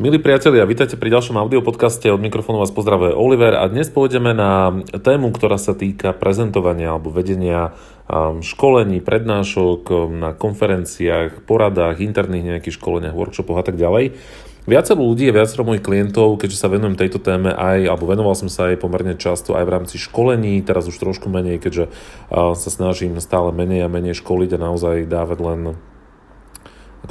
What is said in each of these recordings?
Milí priatelia, vítajte pri ďalšom audiopodcaste. Od mikrofónu vás pozdravuje Oliver a dnes pôjdeme na tému, ktorá sa týka prezentovania alebo vedenia um, školení, prednášok um, na konferenciách, poradách, interných nejakých školeniach, workshopoch a tak ďalej. Viacero ľudí a viacero mojich klientov, keďže sa venujem tejto téme aj, alebo venoval som sa aj pomerne často aj v rámci školení, teraz už trošku menej, keďže uh, sa snažím stále menej a menej školiť a naozaj dávať len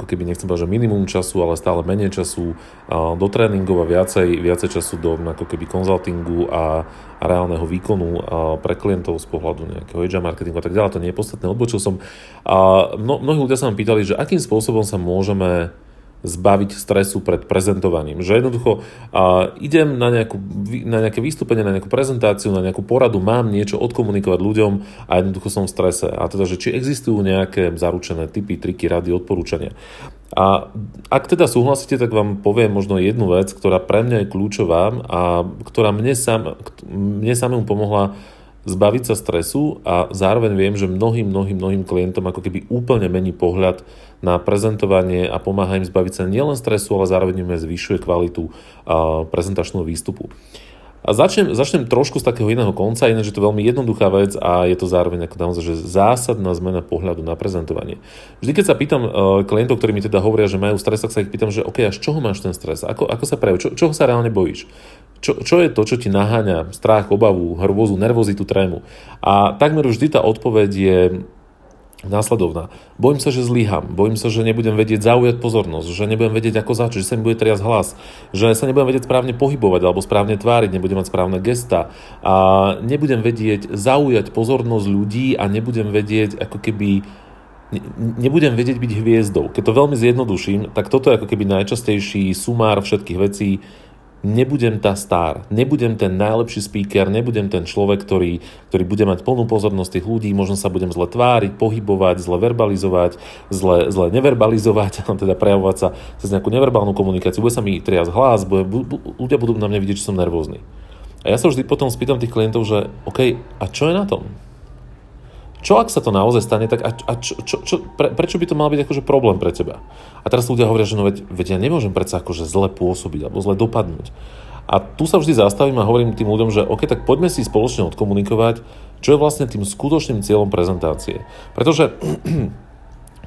ako keby nechcem povedať, že minimum času, ale stále menej času do tréningov a viacej, viacej času do ako keby konzultingu a, a reálneho výkonu pre klientov z pohľadu nejakého HR marketingu a tak ďalej. To nie je podstatné. Odbočil som. A mno, mnohí ľudia sa ma pýtali, že akým spôsobom sa môžeme zbaviť stresu pred prezentovaním. Že jednoducho uh, idem na, nejakú, na nejaké vystúpenie, na nejakú prezentáciu, na nejakú poradu, mám niečo odkomunikovať ľuďom a jednoducho som v strese. A teda, že či existujú nejaké zaručené typy, triky, rady, odporúčania. A ak teda súhlasíte, tak vám poviem možno jednu vec, ktorá pre mňa je kľúčová a ktorá mne, sam, mne samému pomohla zbaviť sa stresu a zároveň viem, že mnohým, mnohým, mnohým klientom ako keby úplne mení pohľad na prezentovanie a pomáha im zbaviť sa nielen stresu, ale zároveň im zvyšuje kvalitu prezentačného výstupu. A začnem, začnem trošku z takého iného konca, ináč je to veľmi jednoduchá vec a je to zároveň ako naozaj, že zásadná zmena pohľadu na prezentovanie. Vždy, keď sa pýtam uh, klientov, ktorí mi teda hovoria, že majú stres, tak sa ich pýtam, že OK, a z čoho máš ten stres? Ako, ako sa prejaví? Čo, čoho sa reálne bojíš? Čo, čo je to, čo ti naháňa strach, obavu, hrôzu, nervozitu, trému? A takmer vždy tá odpoveď je následovná. Bojím sa, že zlyham, bojím sa, že nebudem vedieť zaujať pozornosť, že nebudem vedieť, ako začať, že sa mi bude triasť hlas, že sa nebudem vedieť správne pohybovať alebo správne tváriť, nebudem mať správne gesta a nebudem vedieť zaujať pozornosť ľudí a nebudem vedieť ako keby nebudem vedieť byť hviezdou. Keď to veľmi zjednoduším, tak toto je ako keby najčastejší sumár všetkých vecí, nebudem tá star, nebudem ten najlepší speaker, nebudem ten človek, ktorý, ktorý bude mať plnú pozornosť tých ľudí, možno sa budem zle tváriť, pohybovať, zle verbalizovať, zle, zle neverbalizovať, teda prejavovať sa cez nejakú neverbálnu komunikáciu, bude sa mi triasť hlas, bude, bu, ľudia budú na mňa vidieť, že som nervózny. A ja sa vždy potom spýtam tých klientov, že OK, a čo je na tom? Čo ak sa to naozaj stane, tak a, a čo, čo, čo, pre, prečo by to mal byť akože problém pre teba? A teraz ľudia hovoria, že no veď, veď ja nemôžem predsa akože zle pôsobiť alebo zle dopadnúť. A tu sa vždy zastavím a hovorím tým ľuďom, že OK, tak poďme si spoločne odkomunikovať, čo je vlastne tým skutočným cieľom prezentácie. Pretože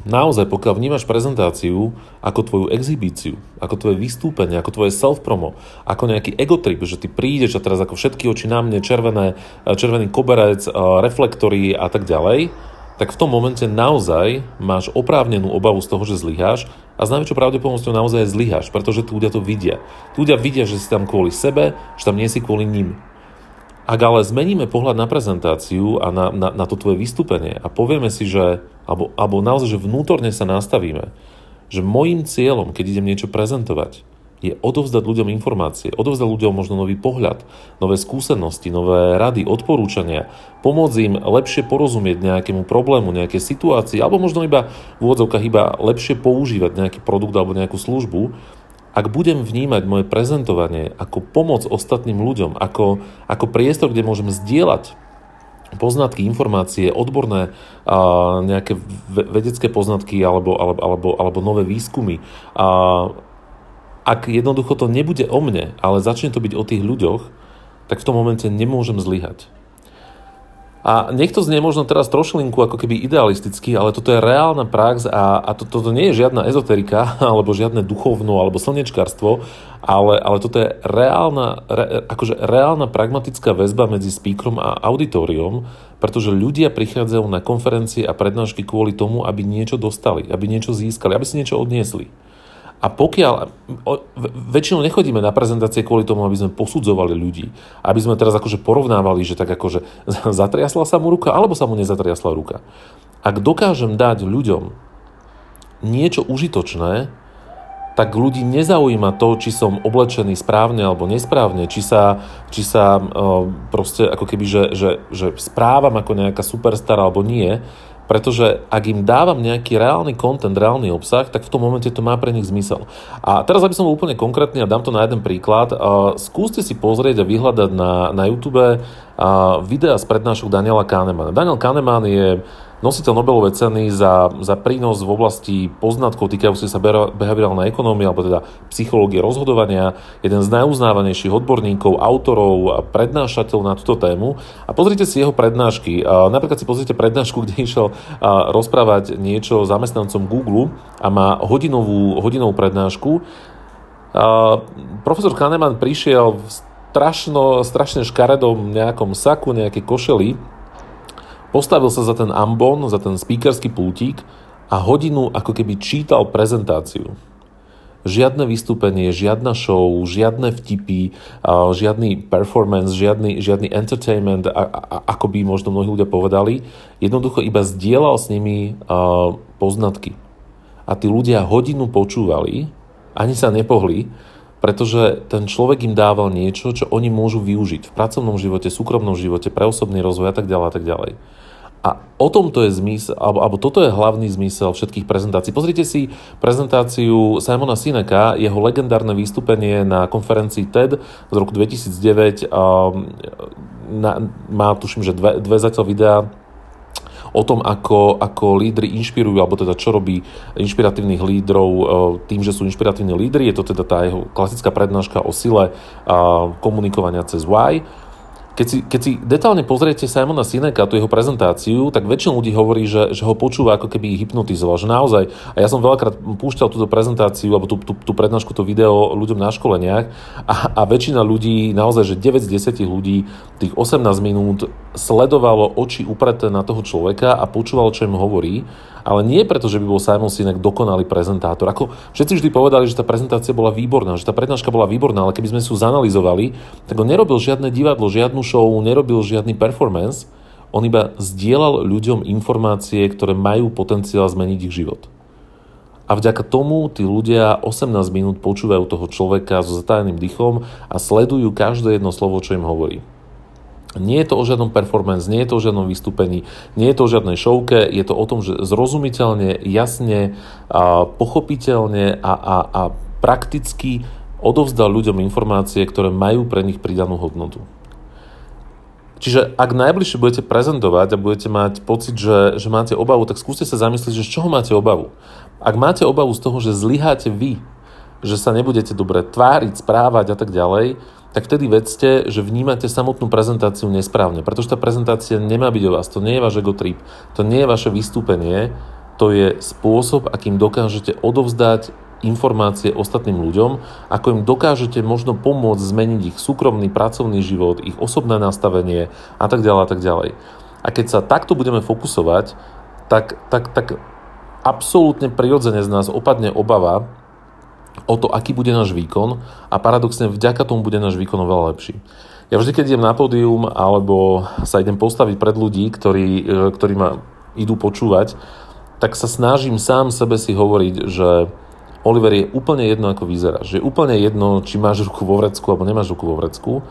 naozaj, pokiaľ vnímaš prezentáciu ako tvoju exhibíciu, ako tvoje vystúpenie, ako tvoje self-promo, ako nejaký egotrip, že ty prídeš a teraz ako všetky oči na mne, červené, červený koberec, reflektory a tak ďalej, tak v tom momente naozaj máš oprávnenú obavu z toho, že zlyháš a s najväčšou pravdepodobnosťou naozaj zlyháš, pretože tí ľudia to vidia. Tí ľudia vidia, že si tam kvôli sebe, že tam nie si kvôli ním. Ak ale zmeníme pohľad na prezentáciu a na, na, na to tvoje vystúpenie a povieme si, že, alebo, alebo naozaj, že vnútorne sa nastavíme, že môjim cieľom, keď idem niečo prezentovať, je odovzdať ľuďom informácie, odovzdať ľuďom možno nový pohľad, nové skúsenosti, nové rady, odporúčania, pomôcť im lepšie porozumieť nejakému problému, nejakej situácii, alebo možno iba v úvodzovkách iba lepšie používať nejaký produkt alebo nejakú službu, ak budem vnímať moje prezentovanie ako pomoc ostatným ľuďom, ako, ako priestor, kde môžem zdieľať poznatky, informácie, odborné a nejaké vedecké poznatky alebo, alebo, alebo, alebo nové výskumy. A ak jednoducho to nebude o mne, ale začne to byť o tých ľuďoch, tak v tom momente nemôžem zlyhať. A nech to znie možno teraz trošlinku ako keby idealisticky, ale toto je reálna prax a, a to, toto nie je žiadna ezoterika, alebo žiadne duchovno, alebo slnečkarstvo, ale, ale toto je reálna, re, akože reálna pragmatická väzba medzi speakerom a auditorium, pretože ľudia prichádzajú na konferencie a prednášky kvôli tomu, aby niečo dostali, aby niečo získali, aby si niečo odniesli. A pokiaľ, väčšinou nechodíme na prezentácie kvôli tomu, aby sme posudzovali ľudí, aby sme teraz akože porovnávali, že tak akože zatriasla sa mu ruka, alebo sa mu nezatriasla ruka. Ak dokážem dať ľuďom niečo užitočné, tak ľudí nezaujíma to, či som oblečený správne alebo nesprávne, či sa, či sa proste ako keby, že, že, že správam ako nejaká superstar alebo nie, pretože ak im dávam nejaký reálny content, reálny obsah, tak v tom momente to má pre nich zmysel. A teraz, aby som bol úplne konkrétny a dám to na jeden príklad, uh, skúste si pozrieť a vyhľadať na, na YouTube uh, videa z prednášok Daniela Kahnemana. Daniel Kahneman je nositeľ Nobelovej ceny za, za prínos v oblasti poznatkov týkajúcich sa behaviorálnej ekonómie, alebo teda psychológie rozhodovania, jeden z najuznávanejších odborníkov, autorov a prednášateľov na túto tému. A pozrite si jeho prednášky. Napríklad si pozrite prednášku, kde išiel rozprávať niečo zamestnancom Google a má hodinovú, hodinovú prednášku. Profesor Kahneman prišiel v strašno, strašne škaredom nejakom saku, nejaké košeli Postavil sa za ten ambon, za ten speakerský pultík a hodinu ako keby čítal prezentáciu. Žiadne vystúpenie, žiadna show, žiadne vtipy, žiadny performance, žiadny, žiadny entertainment, ako by možno mnohí ľudia povedali. Jednoducho iba zdieľal s nimi poznatky. A tí ľudia hodinu počúvali, ani sa nepohli, pretože ten človek im dával niečo, čo oni môžu využiť v pracovnom živote, súkromnom živote, pre osobný rozvoj a tak ďalej a tak ďalej. A o tomto je zmysel, alebo, alebo toto je hlavný zmysel všetkých prezentácií. Pozrite si prezentáciu Simona Sineka, jeho legendárne vystúpenie na konferencii TED z roku 2009. Um, na, má, tuším, že dve, dve zatiaľ videá o tom, ako, ako lídry inšpirujú, alebo teda čo robí inšpiratívnych lídrov uh, tým, že sú inšpiratívni lídry. Je to teda tá jeho klasická prednáška o sile komunikovania cez why keď si, keď si detálne pozriete Simona Sineka, tú jeho prezentáciu, tak väčšina ľudí hovorí, že, že ho počúva ako keby hypnotizoval. Že naozaj, a ja som veľakrát púšťal túto prezentáciu alebo tú, tú, tú prednášku, to video ľuďom na školeniach a, a väčšina ľudí, naozaj, že 9 z 10 ľudí tých 18 minút sledovalo oči upreté na toho človeka a počúvalo, čo im hovorí ale nie preto, že by bol Simon Sinek dokonalý prezentátor. Ako všetci vždy povedali, že tá prezentácia bola výborná, že tá prednáška bola výborná, ale keby sme si ju zanalizovali, tak on nerobil žiadne divadlo, žiadnu show, nerobil žiadny performance, on iba zdieľal ľuďom informácie, ktoré majú potenciál zmeniť ich život. A vďaka tomu tí ľudia 18 minút počúvajú toho človeka so zatajeným dychom a sledujú každé jedno slovo, čo im hovorí. Nie je to o žiadnom performance, nie je to o žiadnom vystúpení, nie je to o žiadnej šovke, je to o tom, že zrozumiteľne, jasne, pochopiteľne a, a, a prakticky odovzdal ľuďom informácie, ktoré majú pre nich pridanú hodnotu. Čiže ak najbližšie budete prezentovať a budete mať pocit, že, že máte obavu, tak skúste sa zamyslieť, že z čoho máte obavu. Ak máte obavu z toho, že zlyháte vy, že sa nebudete dobre tváriť, správať a tak ďalej, tak vtedy vedzte, že vnímate samotnú prezentáciu nesprávne, pretože tá prezentácia nemá byť o vás, to nie je váš ego trip, to nie je vaše vystúpenie, to je spôsob, akým dokážete odovzdať informácie ostatným ľuďom, ako im dokážete možno pomôcť zmeniť ich súkromný, pracovný život, ich osobné nastavenie a tak ďalej a tak ďalej. A keď sa takto budeme fokusovať, tak, tak, tak absolútne prirodzene z nás opadne obava, o to, aký bude náš výkon a paradoxne vďaka tomu bude náš výkon oveľa lepší. Ja vždy, keď idem na pódium alebo sa idem postaviť pred ľudí, ktorí, e, ktorí ma idú počúvať, tak sa snažím sám sebe si hovoriť, že Oliver je úplne jedno, ako vyzerá. Že je úplne jedno, či máš ruku vo vrecku alebo nemáš ruku vo vrecku.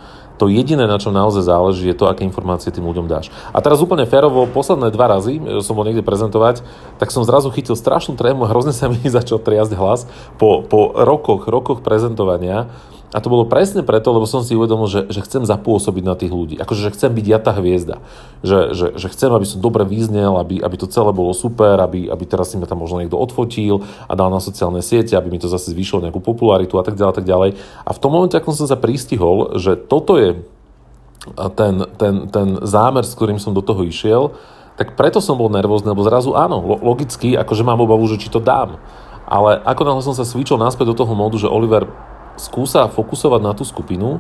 To jediné, na čo naozaj záleží, je to, aké informácie tým ľuďom dáš. A teraz úplne férovo, posledné dva razy, že som bol niekde prezentovať, tak som zrazu chytil strašnú trému hrozne sa mi začal triasť hlas po, po rokoch, rokoch prezentovania a to bolo presne preto, lebo som si uvedomil, že, že chcem zapôsobiť na tých ľudí. Akože, že chcem byť ja tá hviezda. Že, že, že chcem, aby som dobre vyznel, aby, aby to celé bolo super, aby, aby teraz si ma tam možno niekto odfotil a dal na sociálne siete, aby mi to zase zvýšilo nejakú popularitu a tak ďalej, tak ďalej. A v tom momente, ako som sa pristihol, že toto je ten, ten, ten zámer, s ktorým som do toho išiel, tak preto som bol nervózny, lebo zrazu áno, logicky, akože mám obavu, že či to dám. Ale ako náhle som sa switchol naspäť do toho módu, že Oliver, skúsa fokusovať na tú skupinu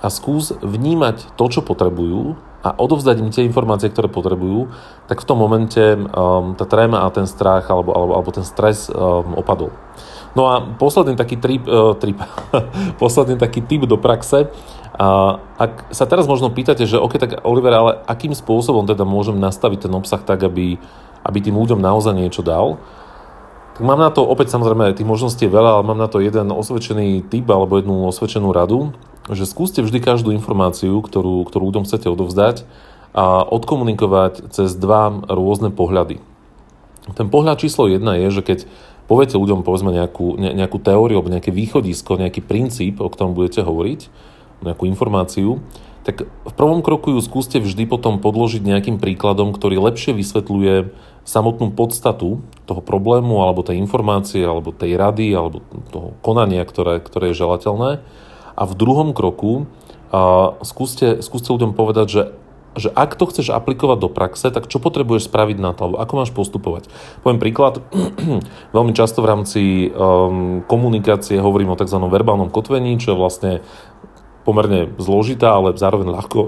a skús vnímať to, čo potrebujú a odovzdať im tie informácie, ktoré potrebujú, tak v tom momente um, tá tréma a ten strach alebo, alebo, alebo ten stres um, opadol. No a posledný taký trip, uh, trip posledný taký tip do praxe, a ak sa teraz možno pýtate, že OK, tak Oliver, ale akým spôsobom teda môžem nastaviť ten obsah tak, aby, aby tým ľuďom naozaj niečo dal, tak mám na to, opäť samozrejme, tých možností je veľa, ale mám na to jeden osvedčený typ alebo jednu osvedčenú radu, že skúste vždy každú informáciu, ktorú, ktorú ľuďom chcete odovzdať a odkomunikovať cez dva rôzne pohľady. Ten pohľad číslo jedna je, že keď poviete ľuďom povedzme nejakú, ne, nejakú teóriu alebo nejaké východisko, nejaký princíp, o ktorom budete hovoriť, nejakú informáciu, tak v prvom kroku ju skúste vždy potom podložiť nejakým príkladom, ktorý lepšie vysvetľuje samotnú podstatu toho problému, alebo tej informácie, alebo tej rady, alebo toho konania, ktoré, ktoré je želateľné. A v druhom kroku uh, skúste, skúste ľuďom povedať, že že ak to chceš aplikovať do praxe, tak čo potrebuješ spraviť na to, ako máš postupovať. Poviem príklad, veľmi často v rámci um, komunikácie hovorím o tzv. verbálnom kotvení, čo je vlastne pomerne zložitá, ale zároveň ľahko,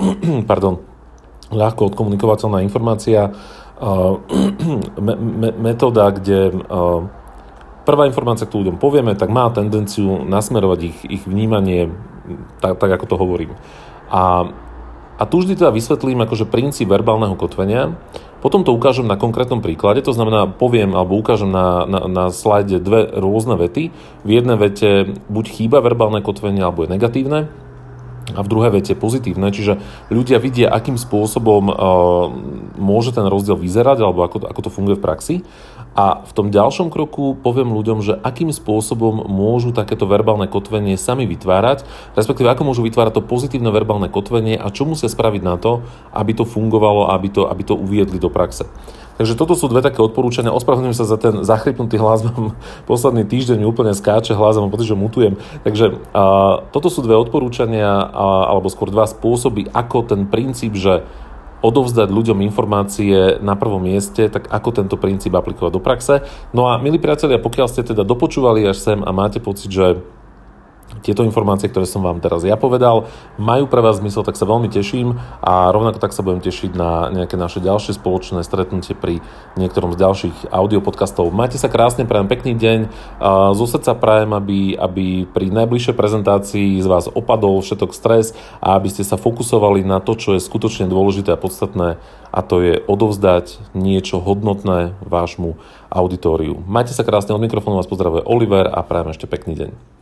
pardon, ľahko odkomunikovateľná informácia, me, me, metóda, kde prvá informácia, ktorú ľuďom povieme, tak má tendenciu nasmerovať ich, ich vnímanie tak, tak, ako to hovorím. A a tu vždy teda vysvetlím akože princíp verbálneho kotvenia, potom to ukážem na konkrétnom príklade, to znamená poviem alebo ukážem na, na, na slajde dve rôzne vety. V jednej vete buď chýba verbálne kotvenie alebo je negatívne, a v druhej vete pozitívne, čiže ľudia vidia, akým spôsobom uh, môže ten rozdiel vyzerať alebo ako, ako to funguje v praxi. A v tom ďalšom kroku poviem ľuďom, že akým spôsobom môžu takéto verbálne kotvenie sami vytvárať, respektíve ako môžu vytvárať to pozitívne verbálne kotvenie a čo musia spraviť na to, aby to fungovalo, aby to, aby to uviedli do praxe. Takže toto sú dve také odporúčania. Ospravedlňujem sa za ten zachrypnutý hlas. Mám posledný týždeň mi úplne skáče hlas a mám pocit, že mutujem. Takže a, toto sú dve odporúčania, a, alebo skôr dva spôsoby, ako ten princíp, že odovzdať ľuďom informácie na prvom mieste, tak ako tento princíp aplikovať do praxe. No a milí priatelia, pokiaľ ste teda dopočúvali až sem a máte pocit, že tieto informácie, ktoré som vám teraz ja povedal, majú pre vás zmysel, tak sa veľmi teším a rovnako tak sa budem tešiť na nejaké naše ďalšie spoločné stretnutie pri niektorom z ďalších audiopodcastov. Majte sa krásne, prajem pekný deň. Zo srdca prajem, aby, aby pri najbližšej prezentácii z vás opadol všetok stres a aby ste sa fokusovali na to, čo je skutočne dôležité a podstatné a to je odovzdať niečo hodnotné vášmu auditóriu. Majte sa krásne, od mikrofónu vás pozdravuje Oliver a prajem ešte pekný deň.